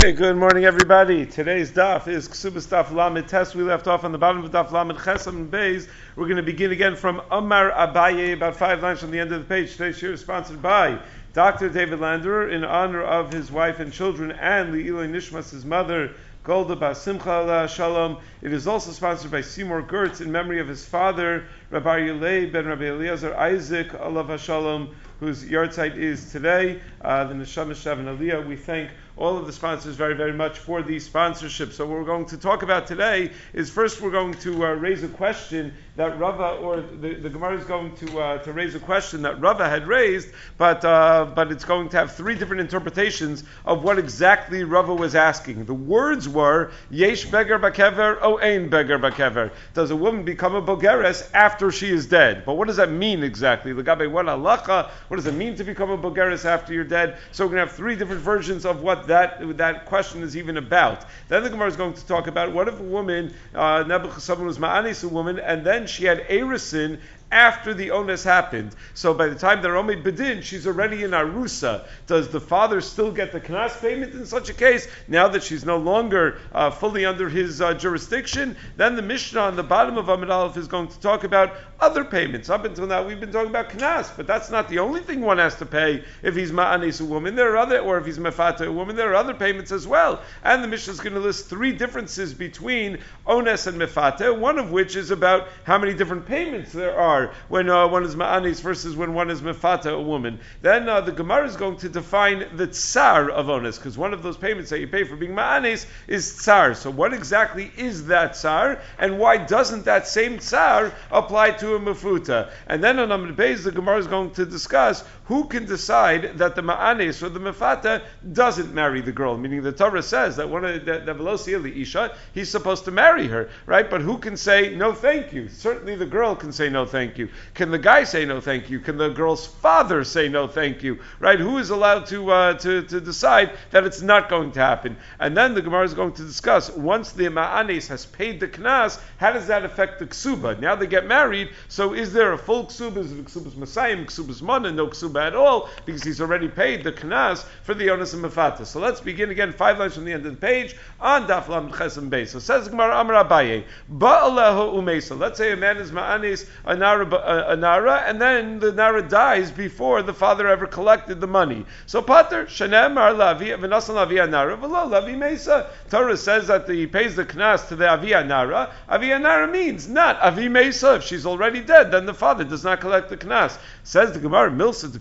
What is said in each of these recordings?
Hey, good morning, everybody. Today's daf is Ksubas Daf Lamed Tes. We left off on the bottom of daf Lamed Chesam Beis. We're going to begin again from Amar Abaye, about five lines from the end of the page. Today's shir is sponsored by Dr. David Landerer in honor of his wife and children and Le'iloi Nishmas, his mother, Golda Bas Simcha Shalom. It is also sponsored by Seymour Gertz in memory of his father, Rabbi Yulei ben Rabbi Eliezer Isaac Alav Shalom, whose yard site is today. Uh, the Neshama Shav and Aliyah. We thank all of the sponsors very, very much for the sponsorship. So what we're going to talk about today is first we're going to uh, raise a question that Rava, or the, the Gemara is going to, uh, to raise a question that Rava had raised, but, uh, but it's going to have three different interpretations of what exactly Rava was asking. The words were, Yesh Beger Bakever, O Ein Beger Bakever. Does a woman become a Bogeres after she is dead? But what does that mean exactly? Lagabe what halacha? What does it mean to become a Bogeres after you're dead? So we're going to have three different versions of what that, that question is even about. Then the Gemara is going to talk about what if a woman, uh, someone was ma'anis a woman, and then she had erisin after the onus happened. So by the time they're only bedin, she's already in arusa. Does the father still get the knas payment in such a case? Now that she's no longer uh, fully under his uh, jurisdiction, then the Mishnah on the bottom of Amid Aleph is going to talk about other payments. Up until now, we've been talking about knas, but that's not the only thing one has to pay if he's ma'anis a woman. There are other, or if he's mefata a woman, there are other payments as well. And the Mishnah is going to list three differences between ones and mefata, one of which is about how many different payments there are are when uh, one is ma'anis versus when one is mefata, a woman. Then uh, the Gemara is going to define the tsar of onus, because one of those payments that you pay for being ma'anis is tsar. So what exactly is that tsar, and why doesn't that same tsar apply to a mefuta? And then on Amr Beis, the Gemara is going to discuss who can decide that the ma'anis or the mefata doesn't marry the girl, meaning the Torah says that one of the, the isha, he's supposed to marry her, right? But who can say no thank you? Certainly the girl can say no thank you? Can the guy say no thank you? Can the girl's father say no thank you? Right? Who is allowed to, uh, to, to decide that it's not going to happen? And then the Gemara is going to discuss once the Ma'anes has paid the Knas, how does that affect the Ksuba? Now they get married, so is there a full Ksuba? Is it Ksuba's Messiah, Ksuba's Mana, no Ksuba at all, because he's already paid the Knas for the Onas and Mefata. So let's begin again, five lines from the end of the page, on Daf Lam Chesem Beis. So says Gemara Amar Abaye, Ba'alehu Umesa. Let's say a man is Ma'anes, Anar nara, a, nara, and then the nara dies before the father ever collected the money. So pater shenem ar lavi v'nasan lavi nara v'lo lavi mesa. Torah says that he pays the knas to the avi nara. Avi nara means not avi mesa. If she's already dead, then the father does not collect the knas. Says the Gemara, milsa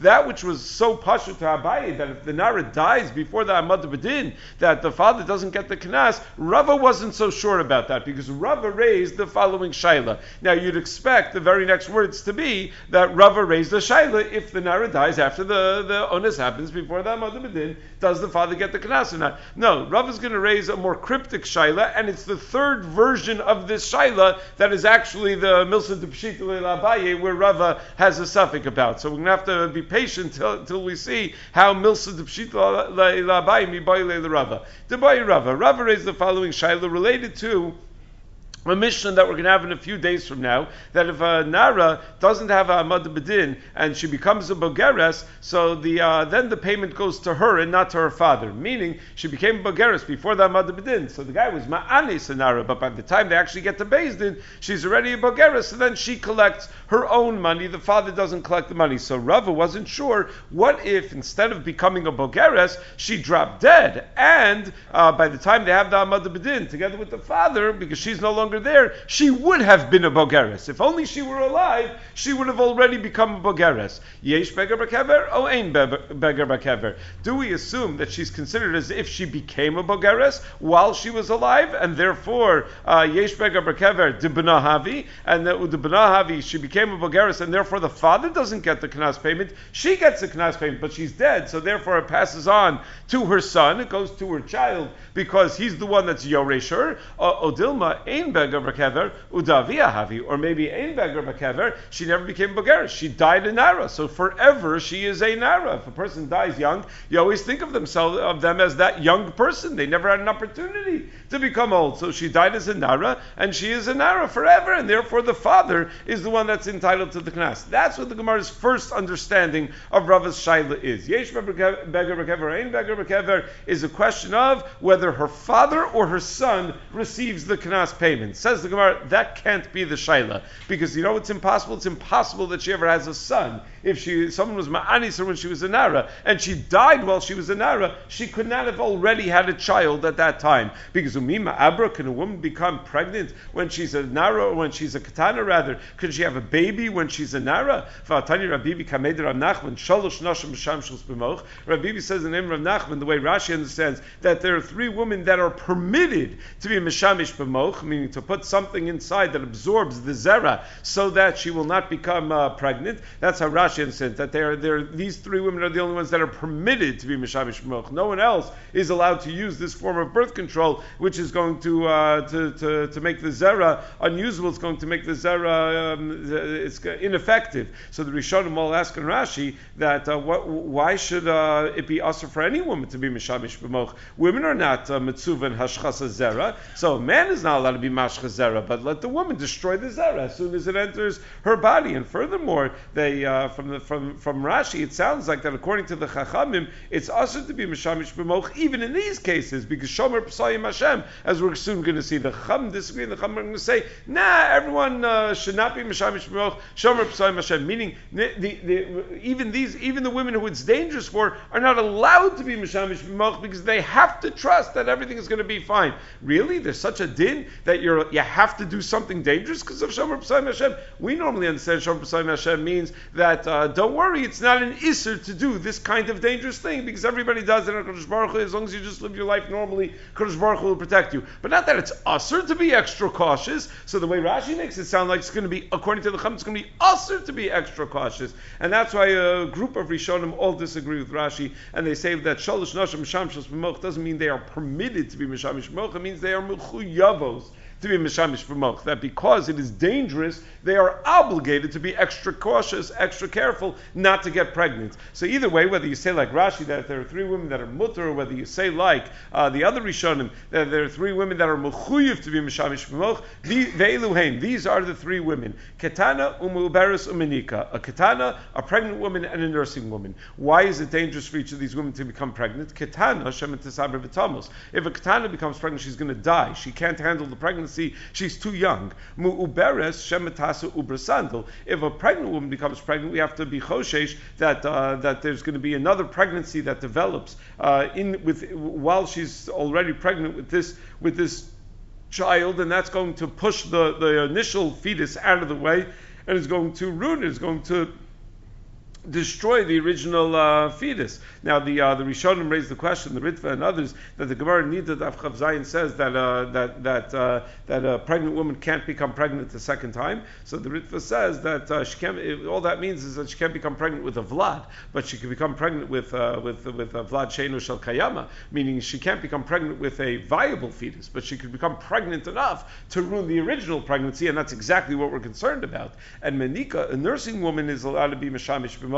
That which was so pasha to Abaye that if the nara dies before the amad bedin, that the father doesn't get the knas. Rava wasn't so sure about that because Rava raised the following shaila. Now you'd expect the very next words to be that Rava raised the shaila if the nara dies after the, the onus happens before the Amad Bedin, does the father get the kanas or not? No, Rava is going to raise a more cryptic shaila, and it's the third version of this shaila that is actually the Milsa de Pshita where Rava has a suffix about. So we're going to have to be patient till, we see how Milsa de Pshita mi the Rava. The Rava. Rava raised the following shaila related to a mission that we're going to have in a few days from now, that if a Nara doesn't have a Amad Bedin and she becomes a Bogeres, so the, uh, then the payment goes to her and not to her father. Meaning, she became a Bogeres before the Amad Bedin. So the guy was Ma'anis a Nara, but by the time they actually get to Din, she's already a Bogeres, and then she collects her own money. The father doesn't collect the money. So Rava wasn't sure, what if instead of becoming a Bogeres, she dropped dead, and uh, by the time they have the Amad Bedin, together with the father, because she's no longer there, she would have been a Bogeres. If only she were alive, she would have already become a Bogeres. Yesh Beger Bakever, O Ein Beger Bakever. Do we assume that she's considered as if she became a Bogeres while she was alive, and therefore uh, Yesh Beger Bakever de Havi, and the, the Havi, she became a Bogeres, and therefore the father doesn't get the Knas payment, she gets the Knas payment, but she's dead, so therefore it passes on to her son, it goes to her child, because he's the one that's Yoresher. Uh, Odilma Ein beggar b'kever udavia havi, or maybe ein beggar b'kever. She never became bogeres. She died a nara, so forever she is a nara. If a person dies young, you always think of themselves of them as that young person. They never had an opportunity to become old. So she died as a nara, and she is a nara forever, and therefore the father is the one that's entitled to the knas. That's what the Gemara's first understanding of Rava's shaila is. Yesh beggar b'kever, ein beggar b'kever is a question of whether her father or her son receives the knas payment. Says the Gemara, that can't be the shaila because you know it's impossible. It's impossible that she ever has a son. If she someone was ma'anis when she was a nara and she died while she was a nara, she could not have already had a child at that time because umima abra can a woman become pregnant when she's a nara or when she's a katana rather? Can she have a baby when she's a nara? Rabbi says in the name of Nachman the way Rashi understands that there are three women that are permitted to be mishamish b'moch, meaning to put something inside that absorbs the zera so that she will not become uh, pregnant. That's how Rashi understands that they are, they're, these three women are the only ones that are permitted to be mishamish b'moch. No one else is allowed to use this form of birth control, which is going to uh, to, to, to make the zera unusable. It's going to make the zera um, it's ineffective. So the Rishonim all ask in Rashi that uh, what, why should uh, it be usher for any woman to be mishamish b'moch? Women are not uh, mitzuva and hashchasa zera, so a man is not allowed to be mashcha zera, but let the woman destroy the zera as soon as it enters her body. And furthermore, they uh, from the from from Rashi, it sounds like that according to the Chachamim, it's also to be mishamish b'moch even in these cases because shomer p'sayim Hashem, as we're soon going to see. The Chacham disagree, and the Chacham are going to say, nah, everyone uh, should not be mishamish b'moch shomer p'sayim Hashem, meaning the, the, the, even these even the women who it's dangerous for are not allowed to be mishamish b'moch because they have to trust that everything is going to be fine. Really, there's such a din that you're you have to do something dangerous because of shomer p'sayim Hashem. We normally understand shomer p'sayim Hashem means that uh, don't worry, it's not an isser to do this kind of dangerous thing because everybody does it. Baruch Hu, as long as you just live your life normally, Kodesh Baruch Hu will protect you. But not that it's usser to be extra cautious. So the way Rashi makes it sound like it's going to be, according to the Chum, it's going to be usser to be extra cautious, and that's why a group of Rishonim all disagree with Rashi, and they say that Shalosh Nashim Shamshos B'moch doesn't mean they are permitted to be Mishamish B'moch, it means they are Mechuyavos to be mishamish b'moch. That because it is dangerous, they are obligated to be extra cautious, extra careful, not to get pregnant. So either way, whether you say like Rashi that there are three women that are mutter, or whether you say like uh, the other Rishonim that there are three women that are mechuyev to be mishamish the these are the three women: ketana, umuberis, umenika. A ketana, a pregnant woman, and a nursing woman. Why is it dangerous for each of these women to become pregnant? Ketana, shemet If a ketana becomes pregnant, she's going to die. She can't handle the pregnancy pregnancy, she's too young. If a pregnant woman becomes pregnant, we have to be choshesh that uh, that there's going to be another pregnancy that develops uh, in with while she's already pregnant with this with this child, and that's going to push the, the initial fetus out of the way, and it's going to ruin it. It's going to destroy the original uh, fetus. Now, the uh, the Rishonim raised the question, the Ritva and others, that the Gemara Nida Afchav Zayin says that uh, that that uh, that a pregnant woman can't become pregnant the second time. So the Ritva says that uh, she can. All that means is that she can't become pregnant with a Vlad, but she can become pregnant with uh, with with a Vlad Sheinu Shel Kayama, meaning she can't become pregnant with a viable fetus, but she could become pregnant enough to ruin the original pregnancy, and that's exactly what we're concerned about. And Menika, a nursing woman, is allowed to be mishamish b'moch because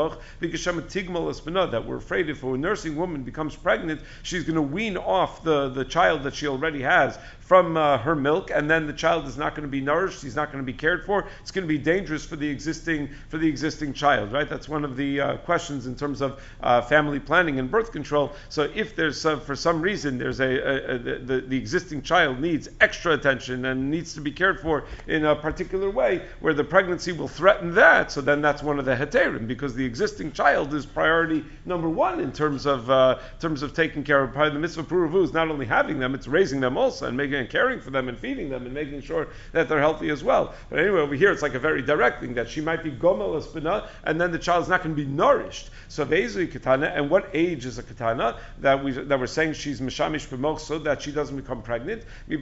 that we're afraid if a nursing woman becomes pregnant, she's going to wean off the, the child that she already has from uh, her milk, and then the child is not going to be nourished. He's not going to be cared for. It's going to be dangerous for the existing for the existing child, right? That's one of the uh, questions in terms of uh, family planning and birth control. So if there's for some reason there's a, a, a the, the existing child needs extra attention and needs to be cared for in a particular way, where the pregnancy will threaten that, so then that's one of the heterim because the existing child is priority number one in terms of uh, terms of taking care of. The mitzvah puravu is not only having them, it's raising them also and making and caring for them and feeding them and making sure that they're healthy as well. But anyway, over here it's like a very direct thing that she might be gomel espina and then the child's not going to be nourished. So Vezu katana, and what age is a katana that we that we're saying she's mishamish b'moch so that she doesn't become pregnant? From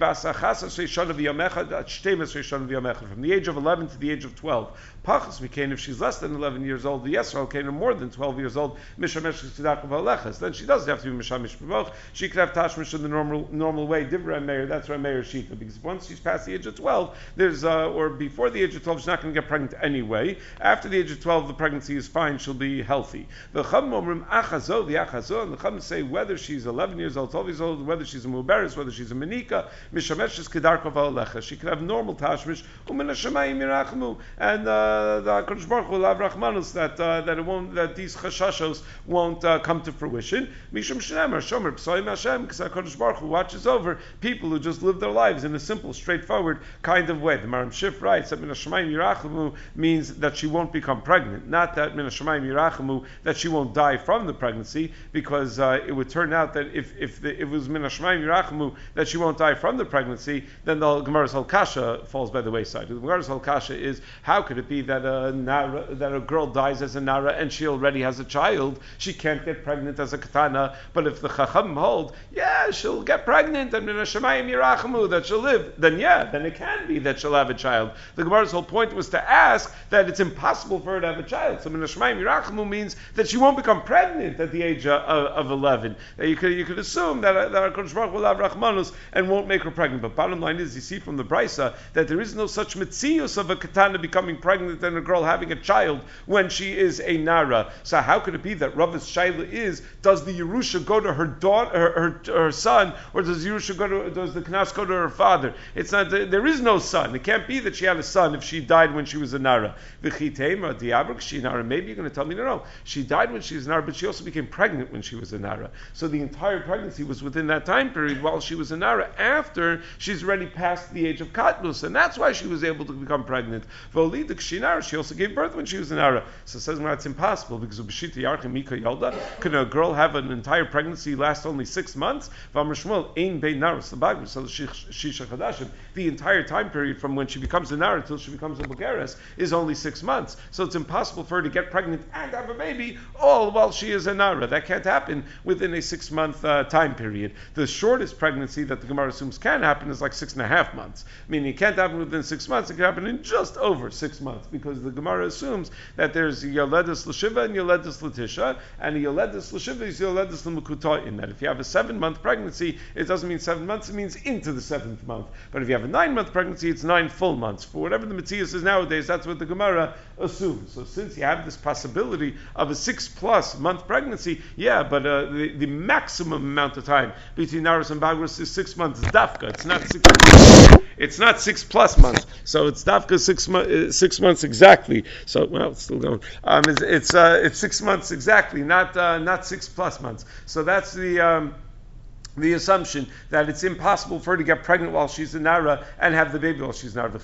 the age of 11 to the age of 12. Pachas became if she's less than 11 years old, yes, Yisrael Kena more than 12 years old, Mishamesh Aleches. Then she doesn't have to be Mishamish B'moch. She could have Tashmish in the normal normal way, Divra Meir, that's Rameir Shita. Because once she's past the age of 12, there's, uh, or before the age of 12, she's not going to get pregnant anyway. After the age of 12, the pregnancy is fine, she'll be healthy. The Chum Achazo, the Achazo, and the Chum say whether she's 11 years old, 12 years old, whether she's a Muberis, whether she's a Menika, Mishamesh is Kedarkov Alecha. She could have normal Tashmish, Umina Shemayim Mirachmu, and uh, the Kodesh Baruch Hu Rachmanus that, uh, that it won't, that these Chashashos won't uh, come to fruition. Mishum Shnemer, Shomer, Psoim Hashem, because HaKadosh Baruch Hu watches over people who just live their lives in a simple, straightforward kind of way. The Maram Shif writes that Minashamayim Yirachamu means that she won't become pregnant, not that Minashamayim Yirachamu that she won't die from the pregnancy, because uh, it would turn out that if, if, the, if it was Minashamayim Yirachamu that she won't die from the pregnancy, then the Gemara's Halkasha falls by the wayside. The Gemara's Halkasha is how could it be that a, nara, that a girl dies as a Nara and she already has a child? She can't get pregnant as a Katana, but if the Chacham hold, yeah, she'll get pregnant and Minashamayim Yirachamu that she'll live, then yeah, then it can be that she'll have a child. The Gemara's whole point was to ask that it's impossible for her to have a child. So Minashmaim Yirachamu means that she won't become pregnant at the age of, of 11. That you could, you could assume that, uh, that HaKadosh Baruch will have Rachmanus and won't make her pregnant. But bottom line is, you see from the Brisa that there is no such mitzius of a katana becoming pregnant and a girl having a child when she is a nara. So how could it be that Rav's shaila is, does the Yerusha go to her daughter, her, her, her son, or does Yerusha go to, does the Knas go to her father? It's not, there is no son. It can't be that she had a son if she died when she was a nara. V'chitema, diabrik, she Nara. Maybe you're going to tell me, no, no, she died when she was a nara, but she also became pregnant when she was a nara. So the entire pregnancy was within that time period while she was a nara. After she's already past the age of katnus, and that's why she was able to become pregnant. She also gave birth when she was a nara. So it says, well, that's impossible because ubishita yarchim mika yalda. can a girl have an entire pregnancy last only six months? So the entire time period from when she becomes a nara until she becomes a Bogeres is only six months. So it's impossible for her to get pregnant and have a baby all while she is a nara. That can't happen within a six month uh, time period. The shortest pregnancy that the Gemara assumes can happen is like six and a half months. Meaning it can't happen within six months, it can happen in just over six months because the Gemara assumes that there's Yoledis Lashiva and Yoledis Latisha, and Yoledis Lashiva is Yoledis Lamukuta in that if you have a seven month pregnancy, it doesn't mean seven months, it means into the seventh month. But if you have a nine month pregnancy, it's nine full months. For whatever the mitzius is nowadays, that's what the Gemara assumes. So since you have this possibility of a six plus month pregnancy, yeah, but uh, the, the maximum amount of time between Naras and Bagros is six months dafka. It's not six. It's not six plus months. So it's dafka six, uh, six months exactly. So well, it's still going. Um, it's it's, uh, it's six months exactly, not uh, not six plus months. So that's the. Um, the assumption that it's impossible for her to get pregnant while she's a Nara and have the baby while she's in Nara.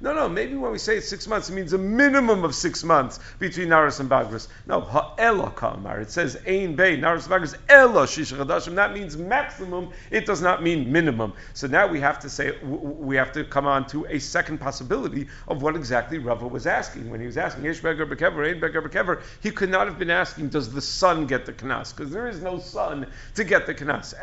No, no, maybe when we say six months, it means a minimum of six months between Naras and Bagras. No, ha'ela kamar. It says Ein Bay, Naras Bagras, ela shishachadashim. That means maximum, it does not mean minimum. So now we have to say, we have to come on to a second possibility of what exactly Rava was asking. When he was asking, Yesh Beger Bekever, Ein Bekever, he could not have been asking, does the son get the knas? Because there is no son to get the knas.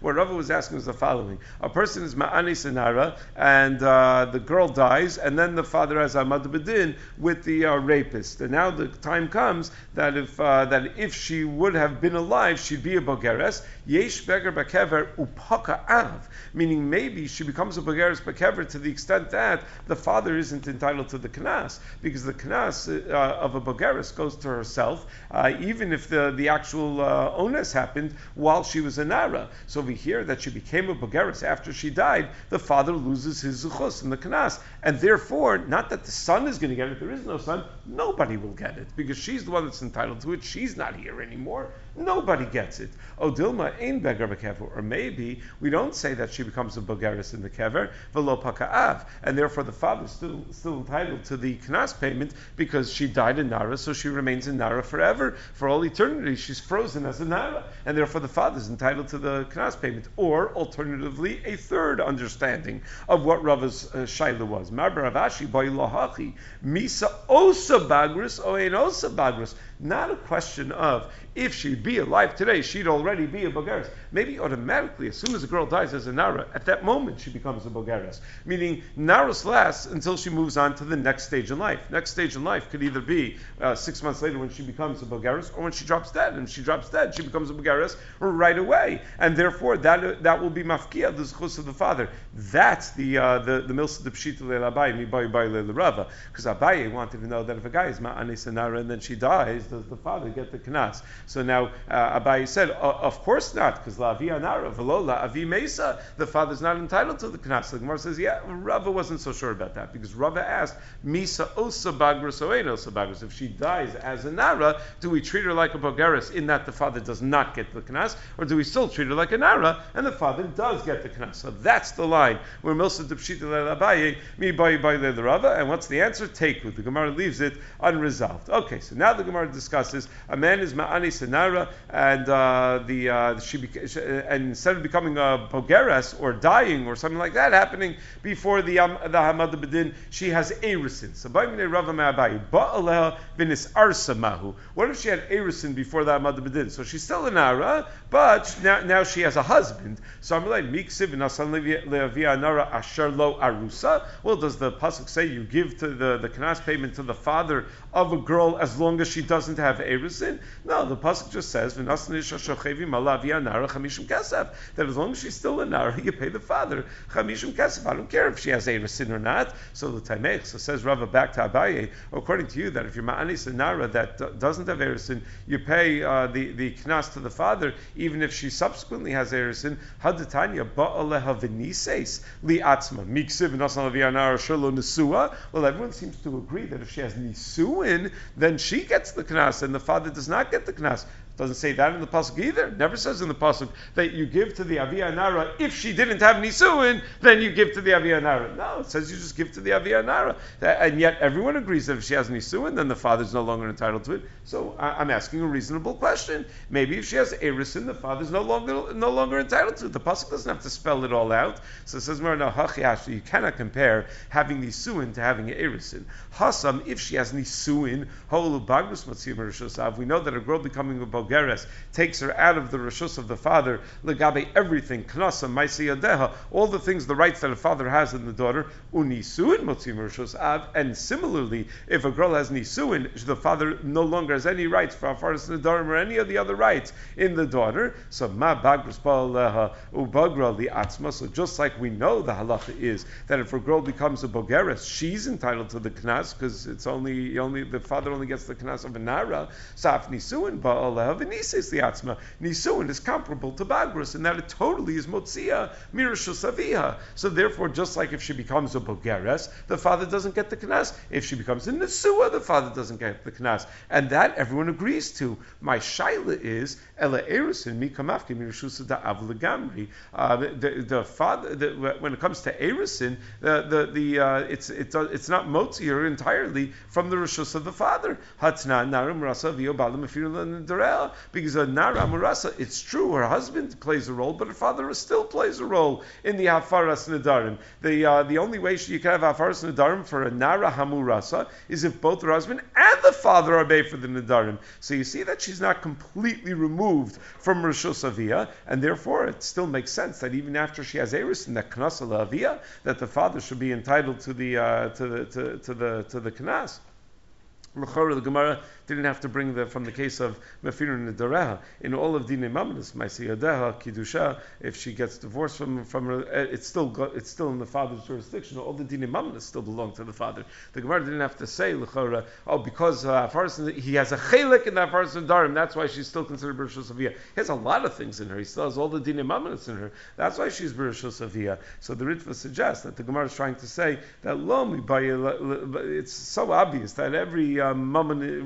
What Rava was asking was the following: A person is ma'ani senara, and uh, the girl dies, and then the father has amad bedin with the uh, rapist. And now the time comes that if uh, that if she would have been alive, she'd be a bogeres. Yesh beger bakever upaka av, meaning maybe she becomes a bogeres bakever to the extent that the father isn't entitled to the knas because the knas uh, of a bogeres goes to herself, uh, even if the the actual uh, onus happened while she was a Nara. So we hear that she became a Bogeris after she died, the father loses his Zuchus in the Knas. And therefore, not that the son is going to get it, there is no son, nobody will get it because she's the one that's entitled to it. She's not here anymore. Nobody gets it. Odilma ain't beggar bekever. Or maybe we don't say that she becomes a bogeris in the kever, velo paka'av, and therefore the father is still, still entitled to the knas payment because she died in Nara, so she remains in Nara forever. For all eternity, she's frozen as a Nara, and therefore the father is entitled to the knas payment. Or, alternatively, a third understanding of what Rava's uh, shaila was. Mar Rav Ashi by Misa osa bagris, o ein osa bagris. Not a question of if she'd be alive today, she'd already be a Bogeres. Maybe automatically, as soon as a girl dies as a Nara, at that moment she becomes a Bogeres. Meaning, Naras lasts until she moves on to the next stage in life. Next stage in life could either be uh, six months later when she becomes a Bogeres, or when she drops dead. And she drops dead, she becomes a Bogeres right away. And therefore, that that will be mafkia, the zchus of the father. That's the uh, the the milsa the pshita le'abai mi bay bay le'rava. Because Abaye wanted to know that if a guy is ma'anis nara and then she dies, does the father get the knas? So now uh, Abaye said, of course not, because la'avi anara v'lo la'avi mesa, the father's not entitled to the knas. The Gemara says, yeah, Rava wasn't so sure about that because Rava asked, misa osa bagros or osa bagros. If she dies as a nara, do we treat her like a bogeris in that the father does not get the knas, or do we still treat her like a nara and the father does get the knas? So that's the line where milsa depshita le'abaye mi bay bay the Rava. And what's the answer? Take with the Gemara leaves it unresolved. Okay, so now the Gemara discusses a man is ma'ani senara, and uh, the uh, she beca- and instead of becoming a bogeres or dying or something like that happening before the um, the hamad bedin, she has erisin. So ba'aleha. What if she had erisin before the hamad bedin? So she's still an ara, but now, now she has a husband. So I'm like miksiv nara asher lo arusa. Well, does the pasuk say you give to the the knas payment to the father of a girl as long as she doesn't have erisin? No, the pasuk just says that as long as she's still a nara, you pay the father chamishim kesef. I don't care if she has erisin or not. So the taimech so says Rava back to Abaye. According to you, that if you're ma'anis a nara that doesn't have erisin, you pay uh, the the knas to the father even if she subsequently has erisin. Hadatanya ba'aleha v'nises li'atzma miksiv nasan levianar shelo nesua. Well, everyone seems to agree that if she has nisuin, then she gets the knas and the father does not get the knas. Doesn't say that in the pasuk either. never says in the pasuk that you give to the avia nara if she didn't have nisuin, then you give to the avia nara. No, it says you just give to the avia nara. And yet everyone agrees that if she has nisuin, then the father's no longer entitled to it. So I'm asking a reasonable question. Maybe if she has erisin, the father's no longer no longer entitled to it. The pasuk doesn't have to spell it all out. So it says no, you cannot compare having nisuin to having erisin. Hasam, if she has nisuin, we know that a girl becoming a Bogeres takes her out of the Rishus of the father, Legabe everything, Knasa, Maisiyadeha, all the things, the rights that a father has in the daughter, Unisuin Motzim Rishus Av, and similarly, if a girl has Nisuin, the father no longer has any rights for Afaris Nadarim or any of the other rights in the daughter, so Ma Bagras Ba'aleha Ubagra Li Atzma, so just like we know the halacha is that if a girl becomes a Bogeres, she's entitled to the Knas, because it's only, only, the father only gets the Knas of a Nara, Saf Nisuin Ba'aleha v'nisis liatzma. Nisuin is comparable to bagrus in that it totally is motzia mirashus aviha. So therefore, just like if she becomes a bogeres, the father doesn't get the knas. If she becomes a nesua, the father doesn't get the knas. And that everyone agrees to. My shaila is ela erusin mikamafke mirashus da'av legamri. Uh, the, the father, the, when it comes to erusin, the the, the uh, it's uh, it's not motzia entirely from the rishus of the father. Hatna narim rasa v'yo because a Nara Murasa, it's true, her husband plays a role, but her father still plays a role in the Hafaras Nadarim. The, uh, the only way you can have Hafaras Nadarim for a Nara Hamurasa is if both her husband and the father are made for the Nadarim. So you see that she's not completely removed from Avia, and therefore it still makes sense that even after she has Eris in that Knasa Avia, that the father should be entitled to the, uh, to the, to, to the, to the Knas. The Gemara didn't have to bring the from the case of Mefirun Nedareha. In all of Dine Mamnas, Maisiyadeha, Kidusha, if she gets divorced from, from her, eh, it's still got, it's still in the father's jurisdiction. All the Dine Mamnas still belong to the father. The Gemara didn't have to say, L'chora, oh, because uh, he has a chelik in that Farsin Darim, that's why she's still considered Bereshus Aviyah. He has a lot of things in her. He still has all the Dine Mamnas in her. That's why she's Bereshus Aviyah. So the Ritva suggests that the Gemara is trying to say that Lomi, it's so obvious that every um,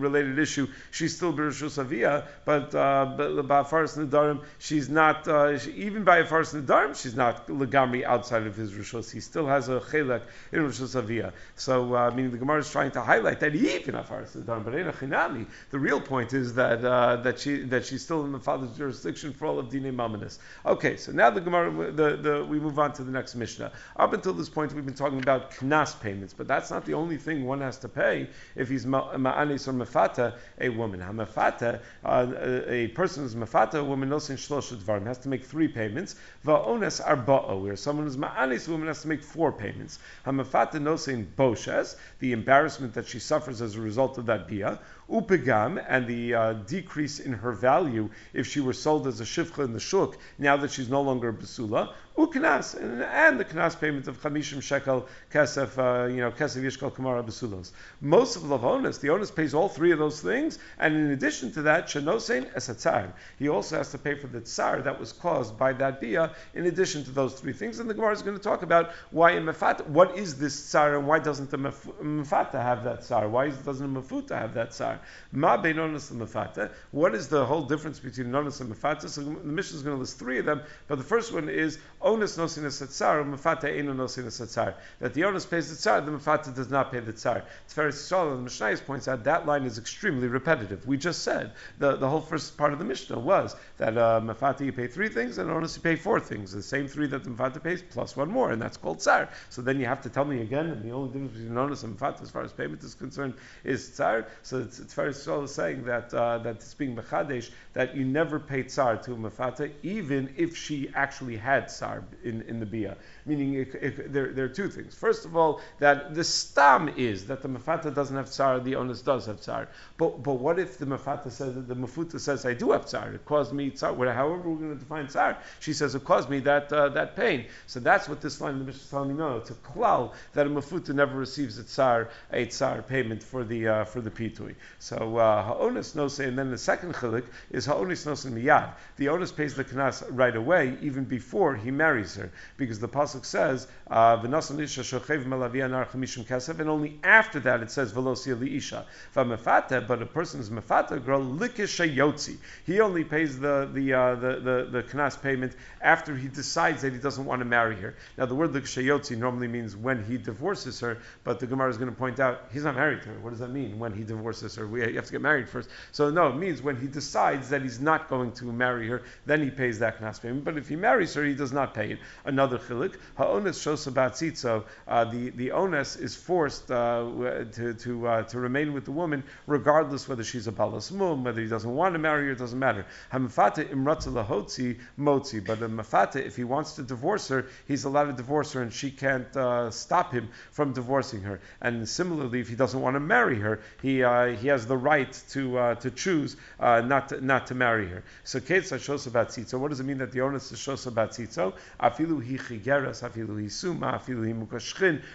related related issue, she's still Birshus Avia, but uh, by Faris Nadarim, she's not, uh, even by Faris Nadarim, she's not Legami outside of his Rishus. He still has a Chelek in Rishus Avia. So, uh, meaning the Gemara is trying to highlight that even Faris Nadarim, but in a Chinami, the real point is that, uh, that, she, that she's still in the father's jurisdiction for all of Dine Mamanis. Okay, so now the Gemara, the, the, we move on to the next Mishnah. Up until this point, we've been talking about Knas payments, but that's not the only thing one has to pay if he's Ma'anis or Mafat mafata a woman. Hamafata, uh, a person who's mafata a woman nosin shlosha dvarim has to make three payments. Va'ones arba'o, where someone who's ma'anis a woman has to make four payments. Hamafata nosin boshes, the embarrassment that she suffers as a result of that bia upegam and the uh, decrease in her value if she were sold as a shivcha in the shuk now that she's no longer a basula uknas and, and the knas payment of chamishim shekel kesef uh, you know kesef yishkal kamara basulos most of the onus the onus pays all three of those things and in addition to that shenosein esatzar he also has to pay for the tsar that was caused by that bia in addition to those three things and the Gemara is going to talk about why in mafata what is this tsar and why doesn't the mafata have that tsar why doesn't the mafuta have that tsar Ma beinonis mafata. What is the whole difference between nonis and mafata? So the mission is going to list three of them, but the first one is onus nosinus atzar, mafata eno nosinus atzar. That the onus pays the tsar, the mafata does not pay the tsar. Tiferet Yisrael, and the Mishnah points out that line is extremely repetitive. We just said the, the whole first part of the Mishnah was that uh, mafata you pay three things and onus you pay four things, the same three that the mafata pays plus one more, and that's called tsar. So then you have to tell me again, and the only difference between onus and mafata as far as payment is concerned is tsar. So it's, it's Tiferet Yisrael is saying that uh, that it's being mechadesh that you never pay tsar to mafata, even if she actually had tsar in, in the bia. Meaning, there, there are two things. First of all, that the stam is that the mafata doesn't have tsar, the onus does have tsar. But but what if the mafata says that the mafuta says I do have tsar? It caused me tsar. However, we're going to define tsar. She says it caused me that uh, that pain. So that's what this line of the Mishnah is telling me. No, it's a klal that a mafuta never receives a tsar a tsar payment for the uh, for the pitui. So uh, ha'onis nose, and then the second chilik is onus ha'onis nose miyad. The onus pays the knas right away, even before he marries her, because the pasuk says uh, v'nasan isha shochev malavia nar kesef, and only after that it says velosia liisha. V'mefata, but a person is mefata girl likishayotzi. He only pays the the, uh, the the the knas payment after he decides that he doesn't want to marry her. Now the word likishayotzi normally means when he divorces her, but the Gemara is going to point out he's not married to her. What does that mean when he divorces her? We have to get married first. So no, it means when he decides that he's not going to marry her, then he pays that knas payment. But if he marries her, he does not pay it. Another chilik, ha'ones shosabatzitzo, uh, the the onus is forced uh, to to uh, to remain with the woman regardless whether she's a balas mum, whether he doesn't want to marry her, it doesn't matter. Hamafata imratza lahotzi motzi, but the mafata, if he wants to divorce her, he's allowed to divorce her, and she can't uh, stop him from divorcing her. And similarly, if he doesn't want to marry her, he uh, he has the right to uh, to choose not to, not to marry her. So ketza shosa batzitzo. What does it mean that the onus is shosa batzitzo? Afilu hi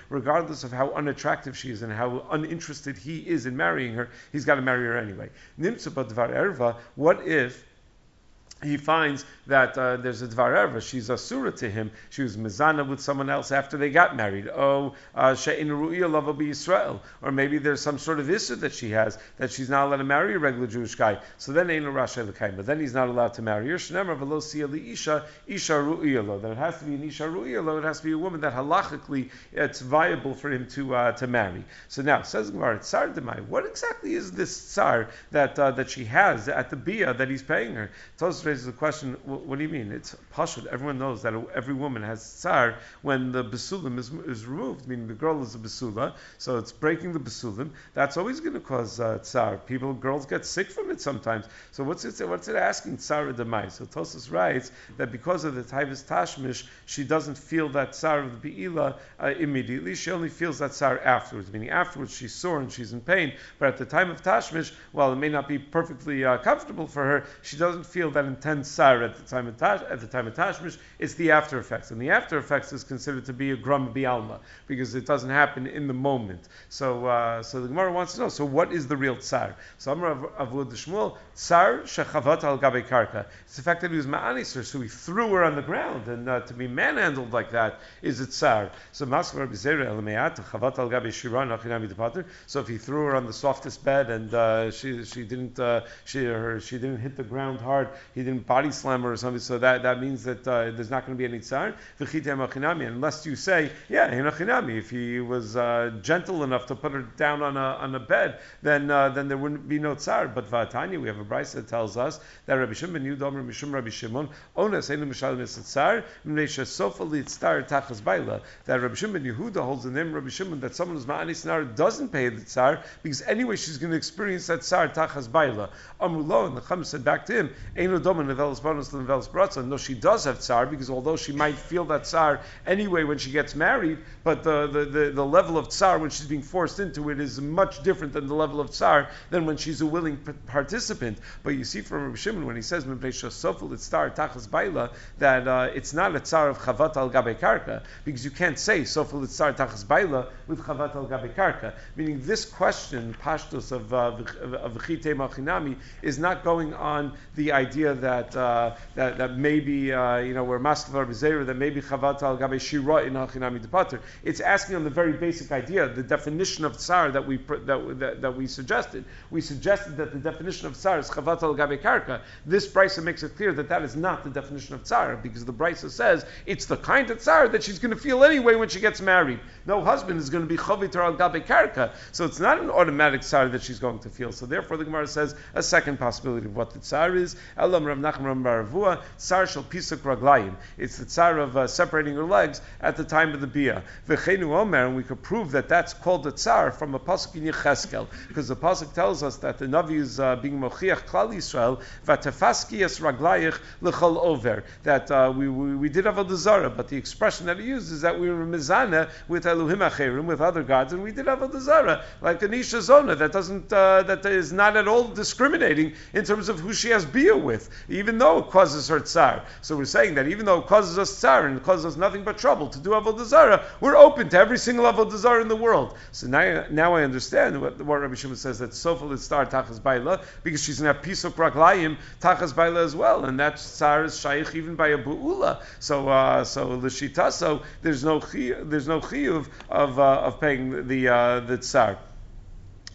Regardless of how unattractive she is and how uninterested he is in marrying her, he's got to marry her anyway. What if he finds that uh, there's a dvar erva. She's a surah to him. She was mizana with someone else after they got married. Oh, uh, she'in ru'iyah lava Israel. Or maybe there's some sort of issue that she has that she's not allowed to marry a regular Jewish guy. So then ain't a rasha. But then he's not allowed to marry her. Shnemer v'lo li isha isha ru'iyah lo. That it has to be an isha ru'iyah lo. It has to be a woman that halachically it's viable for him to uh, to marry. So now says Gemara, tsar demai. What exactly is this tsar that uh, that she has at the bia that he's paying her? Raises the question, what do you mean? It's pashut. Everyone knows that every woman has tsar when the basulim is, is removed, meaning the girl is a basula, so it's breaking the basulim. That's always going to cause uh, tsar. People, girls get sick from it sometimes. So what's it, what's it asking tsar demai? So Tosus writes that because of the taivas tashmish, she doesn't feel that tsar of the beila uh, immediately. She only feels that tsar afterwards, meaning afterwards she's sore and she's in pain. But at the time of tashmish, while it may not be perfectly uh, comfortable for her, she doesn't feel that sar at the time of tash, at the time of tashmish, it's the after effects, and the after effects is considered to be a gram bialma because it doesn't happen in the moment. So, uh, so the Gemara wants to know. So, what is the real tsar? So, Amar Avud Shmuel, tsar shechavat al gabe karka. It's the fact that he was ma'anisr, so he threw her on the ground, and uh, to be manhandled like that is a tsar. So, Maskar Bizera Elameat chavat al gabe shiran achinami So, if he threw her on the softest bed and uh, she she didn't uh, she her, she didn't hit the ground hard, he didn't didn't body slam her or something, so that, that means that uh, there's not going to be any tsar. Unless you say, yeah, if he was uh, gentle enough to put her down on a, on a bed, then uh, then there wouldn't be no tsar. But Vatanya, we have a brisa that tells us that Rabbi Shimon ben Yudomer Mishum Rabbi Shimon Onas Einu Mishalim Tsar Mnesha Sofa Litzar Tachas Baila. That Rabbi Shimon Yehuda holds the name Rabbi Shimon that someone who's Ma'anis Nar doesn't pay the tsar because anyway she's going to experience that tsar Tachas Baila. Amrulo and the Chum said back to him Einu Domen Nevelis Bonus Nevelis Bratza. No, she does have tsar because although she might feel that tsar anyway when she gets married, but the, the, the, the level of tsar when she's being forced into it is much different than the level of tsar than when she's a willing participant. But you see from Rabbi Shimon when he says that uh, it's not a tsar of chavat al gabe karka because you can't say Sofel tsar tachas baila with chavat al gabe karka. Meaning this question pashtos of uh, of machinami is not going on the idea that uh, that, that maybe uh, you know we're maskavar b'zeira that maybe chavat al gabe shira in hachinami depater. It's asking on the very basic idea, the definition of tsar that we that, that, that we suggested. We suggested that the definition of tsar is chavat al gabe karka. This brisa makes it clear that that is not the definition of tsar because the brisa says it's the kind of tsar that she's going to feel anyway when she gets married. No husband is going to be chavit al gabe karka, so it's not an automatic tsar that she's going to feel. So therefore, the Gemara says a second possibility of what the tsar is. Elam Rav Nachman Baravua tsar shel pisak raglayim. It's the tsar of uh, separating her legs at the time of the bia. Omer, and we could prove that that's called the tsar from a pasuk in Yecheskel, because the pasuk tells us that the Navi is uh, being mochiach klal Yisrael v'tefaski es raglayich l'chol over. That uh, we, we, we did avodah zara, but the expression that he used is that we were mizana with Elohim acherim with other gods, and we did have a zara like Anisha Zona that doesn't uh, that is not at all discriminating in terms of who she has bia with, even though it causes her tsar. So we're saying that even though it causes us tsar and it causes us nothing but trouble to do avodah zara, we're open to every single avodah zara in the world. So now, now I understand what, what Rabbi Shimon says that Sofa star tachas baila because she's going to have pisuk raglayim tachas baila as well, and that tsar is shaykh even by a bu'ula. So uh, so l'shita, so there's no there's no chiyuv of uh, of paying the uh, the tsar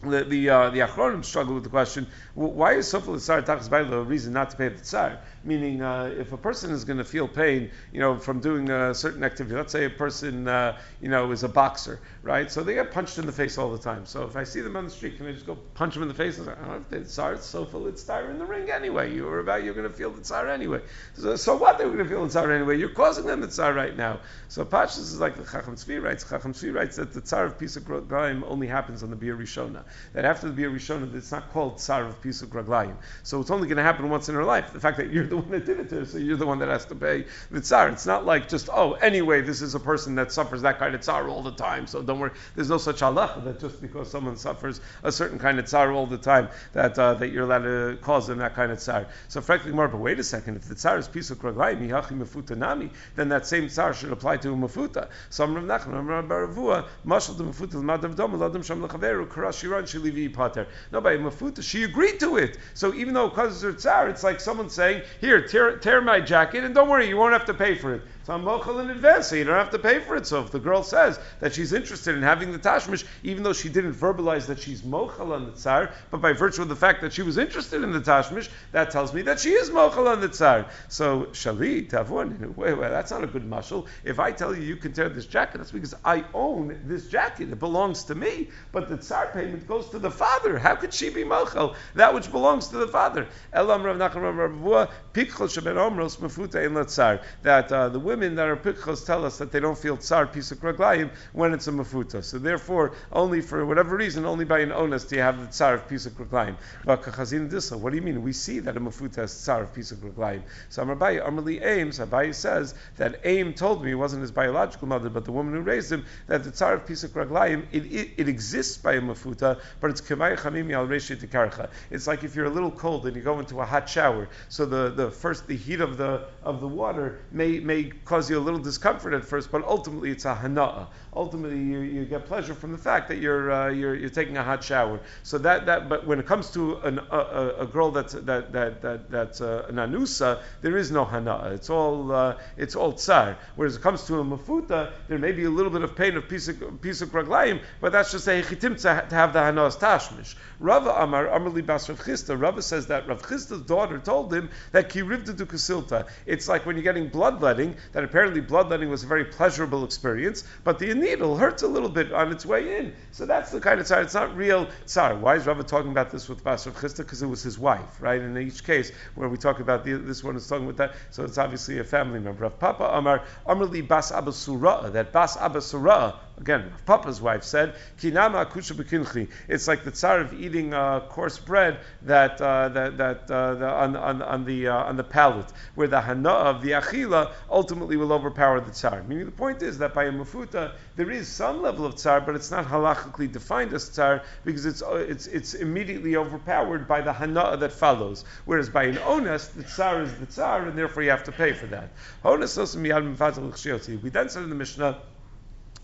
the the, uh, the Achronim struggle with the question: Why is Sofel Tsar Tachas a reason not to pay the tsar? Meaning, uh, if a person is going to feel pain, you know, from doing a certain activity, let's say a person, uh, you know, is a boxer, right? So they get punched in the face all the time. So if I see them on the street, can I just go punch them in the face? I don't know if they tsar, it's Sofel, it's tsar in the ring anyway. You were about, you're going to feel the tsar anyway. So, so what? They were going to feel the tsar anyway. You're causing them the tsar right now. So Pashas is like the Chacham Tzvi writes. Chacham Tzvi writes that the tsar of Pesach Gaim only happens on the Bir Rishona. That after the Bir Rishona, it's not called tsar of Pesach Raglayim. So it's only going to happen once in her life. The fact that you're the one that did it to her, so you're the one that has to pay the tsar. It's not like just, oh, anyway, this is a person that suffers that kind of tsar all the time, so don't worry. There's no such halacha that just because someone suffers a certain kind of tsar all the time, that uh, that you're allowed to cause them that kind of tsar. So frankly, more, but wait a second, if the tsar is Pesach Raglayim, Yachi Mefuta Nami, then that same tsar should apply to Mefuta. So I'm Rav Nachman, Rav Baravua, Mashal the Mefuta, Madav Dom, Ladam Sham Lechaveru, Karashiran Shilivi Pater. No, by Mafuta, she agreed to it. So even though it causes her tsar, it's like someone saying, here, tear, tear my jacket, and don't worry, you won't have to pay for it. I'm in advance, so you don't have to pay for it. So if the girl says that she's interested in having the tashmish, even though she didn't verbalize that she's mochel on the tsar, but by virtue of the fact that she was interested in the tashmish, that tells me that she is mochel on the tsar. So shali tavun, wait, wait, that's not a good mushal. If I tell you you can tear this jacket, that's because I own this jacket. It belongs to me. But the tsar payment goes to the father. How could she be mochel? That which belongs to the father. Elam Rav Nachman Rav Omros Mefuta in Latzar. That uh, the women that are pikchos tell us that they don't feel tsar pisuk raglayim when it's a mafuta. So therefore, only for whatever reason, only by an onus do you have the tsar of pisuk raglayim. But kachazin disa, what do you mean? We see that a mafuta has tsar of pisuk raglayim. So Amarbayi, Amarli Aims, Abayi says that Aim told me, it wasn't his biological mother, but the woman who raised him, that the tsar of pisuk raglayim, it, it, it exists by a mafuta, but it's kemay chamimi al It's like if you're a little cold and you go into a hot shower, so the, the first the heat of the of the water may may cause you a little discomfort at first, but ultimately it's a hana'ah. Ultimately, you, you get pleasure from the fact that you're, uh, you're, you're taking a hot shower. So that, that but when it comes to an, a, a, girl that's, that, that, that, that's uh, an anusa, there is no hana'ah. It's all, uh, it's all tsar. Whereas it comes to a mafuta, there may be a little bit of pain of pisuk, pisuk raglayim, but that's just a hechitim to have the hana'ah's tashmish. Rava Amar, Amarli Bas Rav Chisda, Rava says that Rav Chisda's daughter told him that kirivda du kasilta. It's like when you're getting bloodletting, that apparently bloodletting was a very pleasurable experience, but the needle hurts a little bit on its way in. So that's the kind of tsar. It's not real tsar. Why is Rava talking about this with Bas Rav Chisda? Because it was his wife, right? In each case, where we talk about the, this one is talking with that, so it's obviously a family member. Rav Papa Amar, Amarli Bas Abba Surah, that Bas Abba Surah, again, Papa's wife said, Kinama akusha bekinchi. It's like the tsar of eating uh, coarse bread that uh, that that uh, the, on, on, on the uh, on the palate, where the hana of the achila ultimately will overpower the tsar. Meaning, the point is that by a mafuta there is some level of tsar, but it's not halachically defined as tsar because it's uh, it's it's immediately overpowered by the hana that follows. Whereas by an ones, the tsar is the tsar, and therefore you have to pay for that. We then said in the Mishnah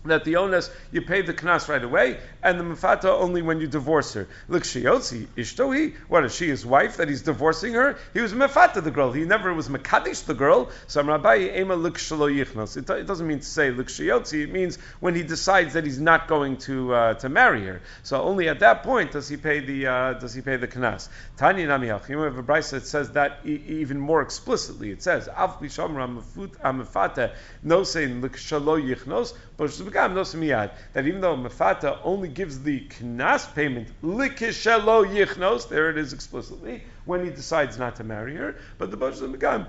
that the onus you pay the knas right away, and the mafata only when you divorce her. Look, shiotzi ishtohi. What is she his wife that he's divorcing her? He was mafata the girl. He never was makadish the girl. So Rabbi ema look yichnos. It doesn't mean to say look shiotzi. It means when he decides that he's not going to uh, to marry her. So only at that point does he pay the uh, does he pay the knas. Tanya namiach. You have a brisa that says that even more explicitly. It says av bishamra mafata no saying look shalo yichnos, but that even though Mefata only gives the knas payment, likishelo yichnos, there it is explicitly, when he decides not to marry her, but the Bosh Megam,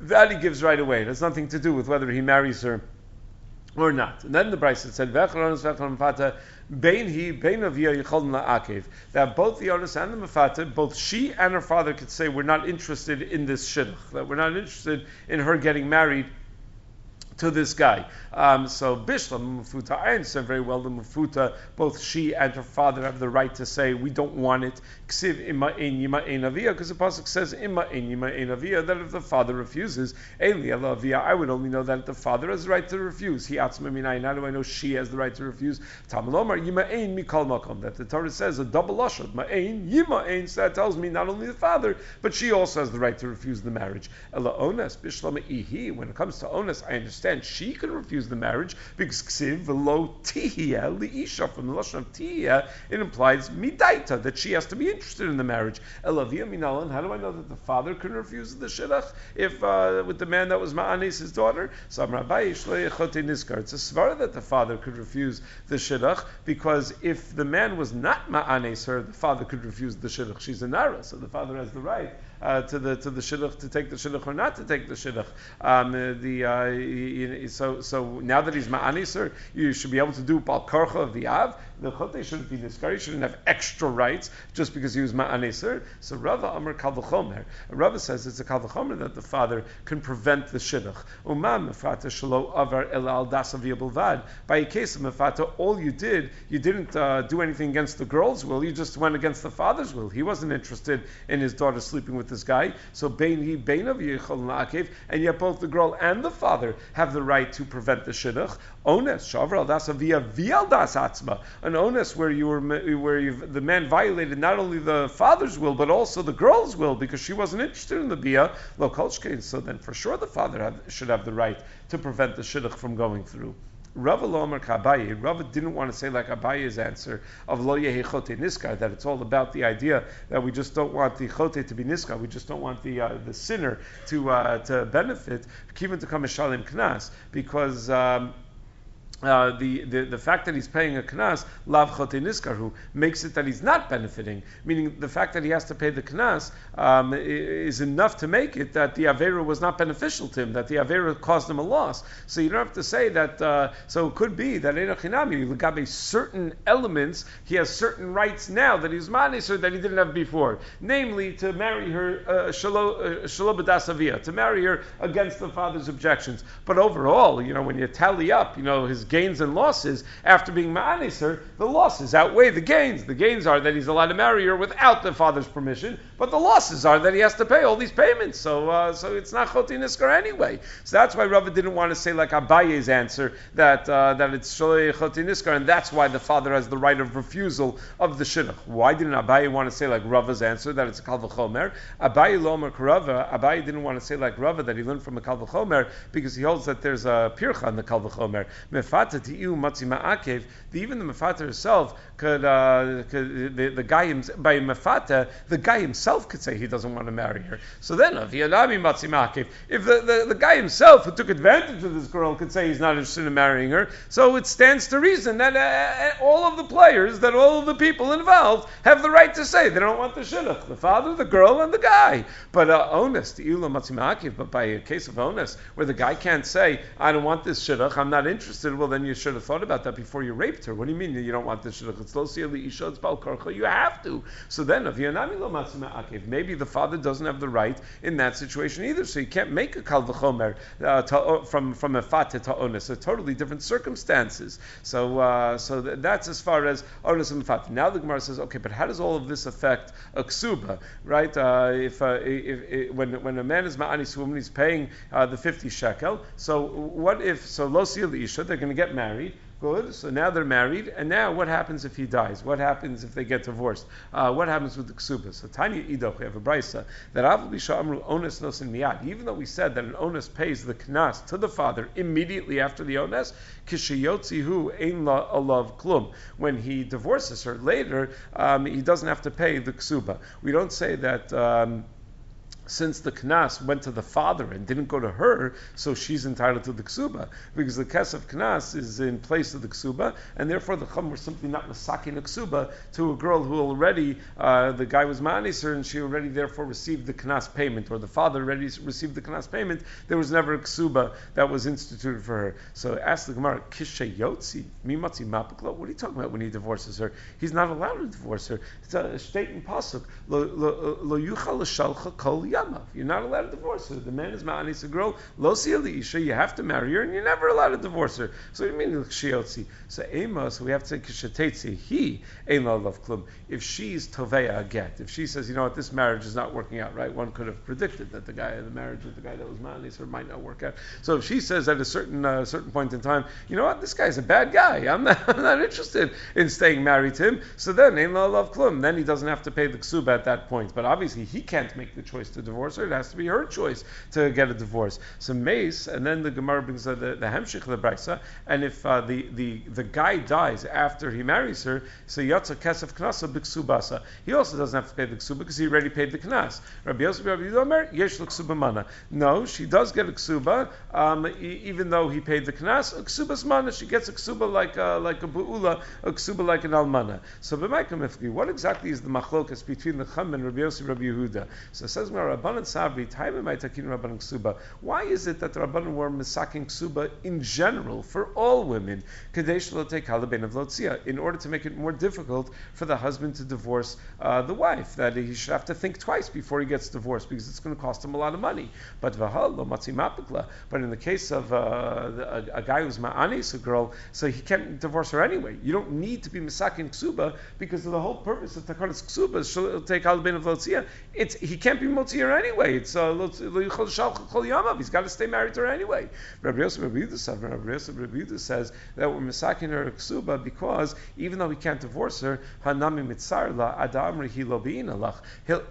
that he gives right away. It has nothing to do with whether he marries her or not. And then the brisa said, Bain he, Bain of Akev. That both the Onis and the Mefata, both she and her father could say, we're not interested in this shidduch, that we're not interested in her getting married to this guy. Um, so Bishlam Mufuta, I understand very well the Mufuta, both she and her father have the right to say, we don't want it. Ksiv ima ein yima because the Pasuk says, ima ein yima ein avia, that if the father refuses, I would only know that the father has the right to refuse. He how do I know she has the right to refuse? That the Torah says a double lashon, ma ein yima ein, so that tells me not only the father, but she also has the right to refuse the marriage. When it comes to onas, I understand she can refuse the marriage because ksiv velo liisha from the lashon of tihia it implies midaita that she has to be interested in the marriage. Elavia minalan. How do I know that the father can refuse the shidduch if uh, with the man that was ma'anis his daughter? Some rabbi It's a svara that the father could refuse the shidduch because if the man was not ma'anis her, the father could refuse the shidduch. She's a nara, so the father has the right uh, to the to the shidduch to take the shidduch or not to take the shidduch. Um, the uh, so so now that he's ma'aniser, you should be able to do bal karcha of the av the chote shouldn't be niskar. He shouldn't have extra rights just because he was ma'aneser. So Rava Amar Kalvachomer. Rava says it's a Kalvachomer that the father can prevent the shidduch. Umam mefata shalo avar el al dasav By a case of mefata, all you did, you didn't uh, do anything against the girl's will. You just went against the father's will. He wasn't interested in his daughter sleeping with this guy. So bein of and yet both the girl and the father have the right to prevent the shidduch. Ones shavar al dasav via via das atzma an onus where you were where the man violated not only the father's will but also the girl's will because she wasn't interested in the bia lokolshkein. So then for sure the father have, should have the right to prevent the shidduch from going through. Rava Lomer Kabaye, Rava didn't want to say like Abaye's answer of Lo Yehi Chote Niskar, that it's all about the idea that we just don't want the Chote to be Niskar, we just don't want the uh, the sinner to uh, to benefit, even to come Shalim Knas, because um, uh, the, the, the fact that he's paying a knas, lav niskarhu, makes it that he's not benefiting. Meaning the fact that he has to pay the knas um, is enough to make it that the avera was not beneficial to him, that the avera caused him a loss. So you don't have to say that. Uh, so it could be that enochinami legabe certain elements he has certain rights now that he's manis or that he didn't have before, namely to marry her uh, shalom uh, to marry her against the father's objections. But overall, you know, when you tally up, you know his gains and losses after being ma'anis the losses outweigh the gains. The gains are that he's allowed to marry her without the father's permission, but the losses are that he has to pay all these payments. So, uh, so it's not choti niskar anyway. So that's why Rava didn't want to say like Abaye's answer that uh, that it's sholei choti niskar, and that's why the father has the right of refusal of the shidduch. Why didn't Abaye want to say like Rava's answer that it's a kalvachomer? Abaye lomer karava. Abaye didn't want to say like Rava that he learned from a kalvachomer because he holds that there's a pircha in the kalvachomer. Matzi ma'akev. Even the mefata herself could, uh, could the, the guy by mefata the guy himself could say he doesn't want to marry her. So then, if the, the, the guy himself who took advantage of this girl could say he's not interested in marrying her, so it stands to reason that uh, all of the players, that all of the people involved have the right to say they don't want the shidduch, the father, the girl, and the guy. But uh, onus, the ilu matzimakiv, but by a case of onus, where the guy can't say, I don't want this shidduch, I'm not interested, well then you should have thought about that before you raped her. What do you mean you don't want this you have to. So then, if maybe the father doesn't have the right in that situation either, so you can't make a kal v'chomer uh, from from a fat to onus. So totally different circumstances. So uh, so that's as far as onus and fat. Now the Gemara says, okay, but how does all of this affect a ksuba, right? Uh, if, uh, if, when when a man is ma'anis woman, he's paying uh, the fifty shekel. So what if so lo isha? They're going to get married. Good. So now they're married, and now what happens if he dies? What happens if they get divorced? Uh, what happens with the ksuba? So Tanya Idoch, we have a brisa that Avlisha Amru onus nosin miyad. Even though we said that an onus pays the knas to the father immediately after the onus, kishiyotzi hu ein la alav klum. When he divorces her later, um, he doesn't have to pay the ksuba. We don't say that. Um, since the knas went to the father and didn't go to her, so she's entitled to the ksuba because the kes of knas is in place of the ksuba, and therefore the chum were simply not masaking the ksuba to a girl who already uh, the guy was maniser and she already therefore received the knas payment, or the father already received the knas payment. There was never a ksuba that was instituted for her. So ask the Gemara, kishe yotzi mimatzi mapiklo. What are you talking about when he divorces her? He's not allowed to divorce her. It's a state in pasuk lo yuchal kol yamav. You're not allowed to divorce her. The man is ma'anis a girl, lo isha, you have to marry her, and you're never allowed to divorce her. So you mean shiotzi? So amos, we have to say kishatetzi, he ein love klum. If she's toveya get, if she says, you know what, this marriage is not working out right, one could have predicted that the guy, the marriage with the guy that was ma'anis her might not work out. So if she says at a certain uh, certain point in time, you know what, this guy's a bad guy, I'm not, I'm not interested in staying married to him, so then ein love klum. Then he doesn't have to pay the ksuba at that point. But obviously he can't make the choice to divorce her. It has to be her choice to get a divorce. So mace, and then the Gemara brings uh, the, the hemshich the brisa, and if uh, the, the the guy dies after he marries her, so yatsa kesef knasa b'ksubasa. He also doesn't have to pay the ksuba because he already paid the knas. Rabbi Yosef Rabbi Yomer yesh mana. No, she does get a ksuba, um, e- even though he paid the knas. A ksuba's mana. She gets a ksuba like a, like a buula, a ksuba like an almana. So b'maikamifli, what exactly is the machlokas between the Chum and Rabbi Yosef Rabbi Yehuda? So says Rabbanan Sabri, Rabbanan Ksuba. Why is it that the Rabbanan were misaking Ksuba in general for all women? In order to make it more difficult for the husband to divorce uh, the wife, that he should have to think twice before he gets divorced because it's going to cost him a lot of money. But but in the case of uh, a, a, guy who's ma'anis, a girl, so he can't divorce her anyway. You don't need to be misaking ksuba because of the whole purpose of takanas ksuba she'll take halabin of lotzia. It's he can't be motzir anyway. It's uh, he's got to stay married to her anyway. Rabbi Yosef Rabbi Yehuda says that we're misaking her ksuba because even though he can't divorce her, He'll,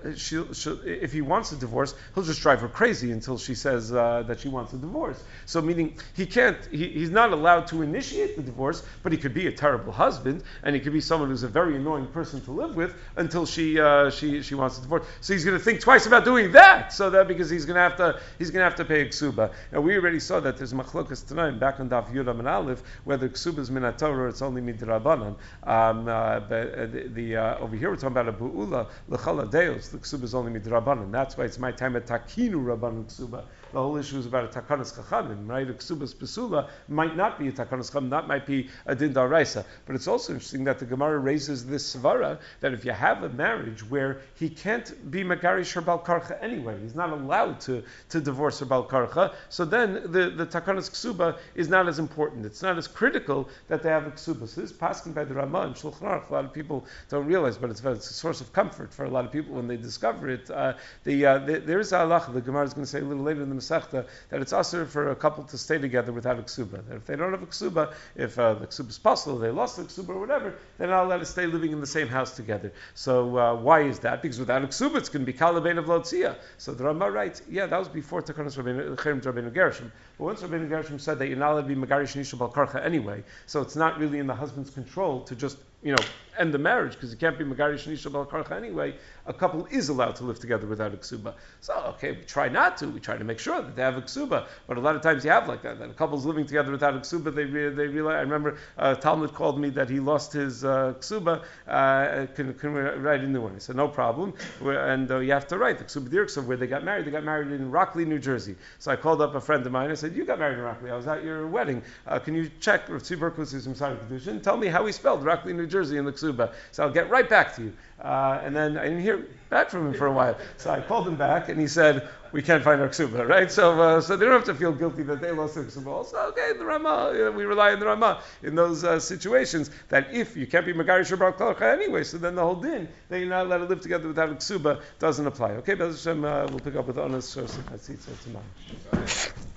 if he wants a divorce, he'll just drive her crazy until she says uh, that she wants a divorce. So meaning he can't, he, he's not allowed to initiate the divorce, but he could be a terrible husband and he could be someone who's a very annoying person to live with until she uh, she she wants a divorce. So he's going to think twice about doing that. So that because he's going to have to he's going to have to pay a ksuba. Now we already saw that there's machlokas tonight back on Daf Yudam and Aleph whether ksuba is minatorah or it's only midrabanan. Um, uh, but uh, the, the uh, over here we're talking about a buula lechala deos. The ksuba is only midrabanan. That's why it's my time at takinu rabbanan ksuba the whole issue is about a takanas chachamim, right? A ksubas pesula might not be a takanas chachamim, that might be a din daraisa. But it's also interesting that the Gemara raises this svara that if you have a marriage where he can't be megarish her Karcha anyway. He's not allowed to, to divorce her Karcha. So then the, the Takanas Ksuba is not as important. It's not as critical that they have a Ksuba. So this is passing by the Ramah and Shulchan Aruch. A lot of people don't realize, but it's, it's, a source of comfort for a lot of people when they discover it. Uh, the, uh, the, there is a halacha, the Gemara is going to say a little later in the Masechta, that it's also for a couple to stay together without a Ksuba. That if they don't have a Ksuba, if uh, the Ksuba is possible, they lost the Ksuba or whatever, they're not allowed to stay living in the same house together. So uh, why is that? Because without a Ksuba, it's going to be Kalabain of Lotzia. So the Ramah writes, yeah, that was before Takanas Rabbeinu Gershom. But once Rabbeinu Gershom said that you're not allowed to be Megarish Nisha Balkarcha anyway, so it's not really in the husband's control to just you know, end the marriage because it can't be Megarish Nisha Balkarcha anyway, a couple is allowed to live together without a ksuba. So, okay, we try not to. We try to make sure that they have a ksuba. But a lot of times you have like that, that a couple's living together without a ksuba, they, re- they realize, I remember uh, talmid called me that he lost his uh, ksuba, uh, can, can we write a new one? I said, no problem. And uh, you have to write the ksuba of where they got married. They got married in Rockleigh, New Jersey. So I called up a friend of mine. I said, you got married in Rockleigh. I was at your wedding. Uh, can you check Rav Tzibur Kedushin? Tell me how he spelled Rockleigh, New Jersey in the ksuba. So I'll get right back to you. Uh, and then I didn't hear back from him for a while. So I called him back, and he said, "We can't find our ksuba, right?" So, uh, so they don't have to feel guilty that they lost their ksuba. Also, okay, the Rama, you know, we rely on the Rama in those uh, situations. That if you can't be Megari Shabbat Kalcha anyway, so then the whole din that you're not allowed to live together without a ksuba doesn't apply. Okay, Bez Hashem, uh, we'll pick up with Onas Shosif Hatzitza tomorrow.